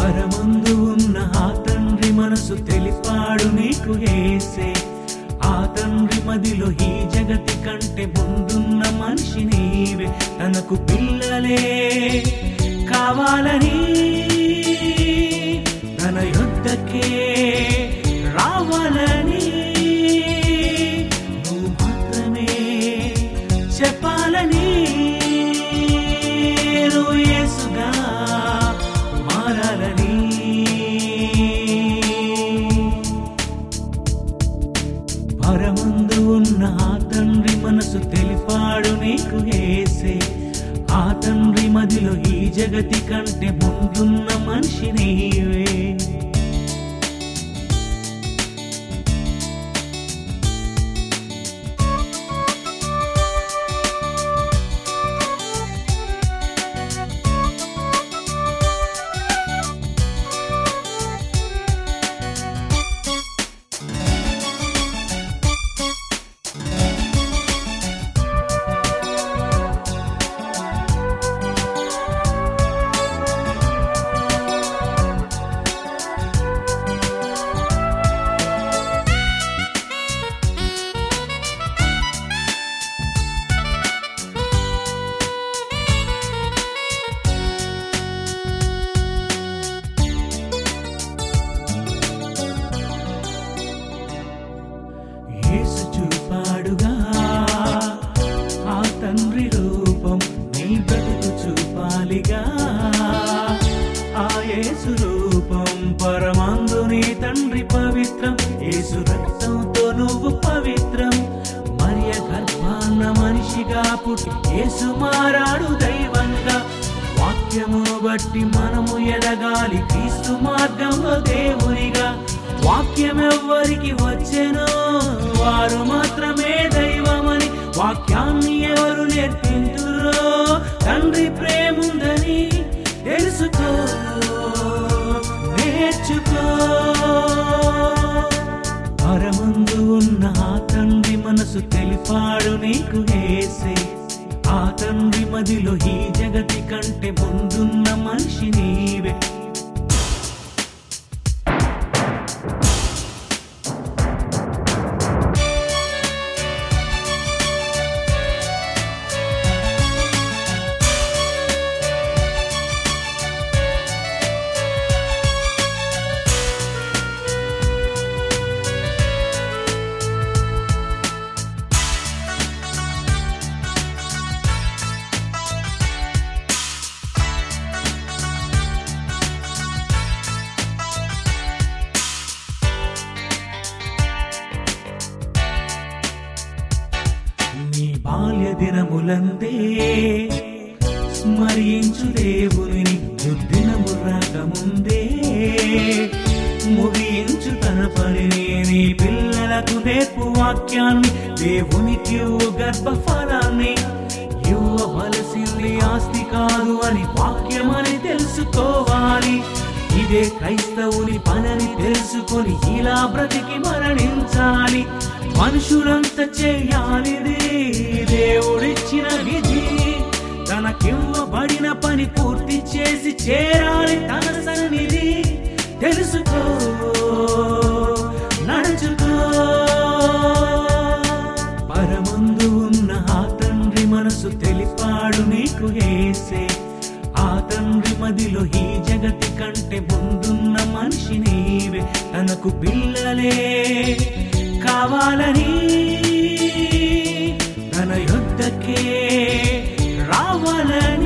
పరమందు ఉన్న ఆ తండ్రి మనసు తెలిపాడు నీకు ఏసే. ఆ తండ్రి మదిలో ఈ జగతి కంటే ముందున్న మనిషి నీవే. తనకు పిల్లలే కావాలని తన యుద్ధకే పరముందు ఉన్న ఆ తండ్రి మనసు తెలిపాడు నీకు ఏసే. ఆ తండ్రి మదిలో ఈ జగతి కంటే ముందున్న మనిషి నీవే. పుట్టి యేసు మారాడు దైవంగా. వాక్యమును బట్టి మనము ఎదగాలి క్రీస్తు మార్గంలో దేవునిగా. వాక్యం ఎవ్వరికి వచ్చెనో వారు మాత్రమే దైవమని వాక్యాన్ని ఎవరు నేర్పించురో తండ్రి ప్రేముందని తెలుసుకో నేర్చుకో. పరముందు ఉన్న తండ్రి మనసు తెలిపాడు నీకు వేసే తండ్రి మదిలో ఈ జగతి కంటే ముందున్న మనిషి నీవే. దినములందే స్మరించు దేవుని దుర్దినము రాకముందే. ముగించు తన పనిని నీ పిల్లలకు నేర్పు వాక్యాన్ని దేవునికి గర్భఫలాన్ని. ఇవ్వవలసింది ఆస్తి కాదు అని వాక్యమని తెలుసుకోవాలి. ఇదే క్రైస్తవుని పనని తెలుసుకొని ఇలా బ్రతికి మరణించాలి. మనుషులంత చేయాలిదే. చేసి చేరాలి తన సన్నిధి. తెలుసుకో నడుచుకో. పరమందు ఉన్న ఆ తండ్రి మనసు తెలిపాడు నీకు వేసే ఆ తండ్రి మదిలో ఈ జగతి కంటే ముందున్న మనిషి నీవే. తనకు పిల్లలే కావాలని తన యుద్ధకే రావాలని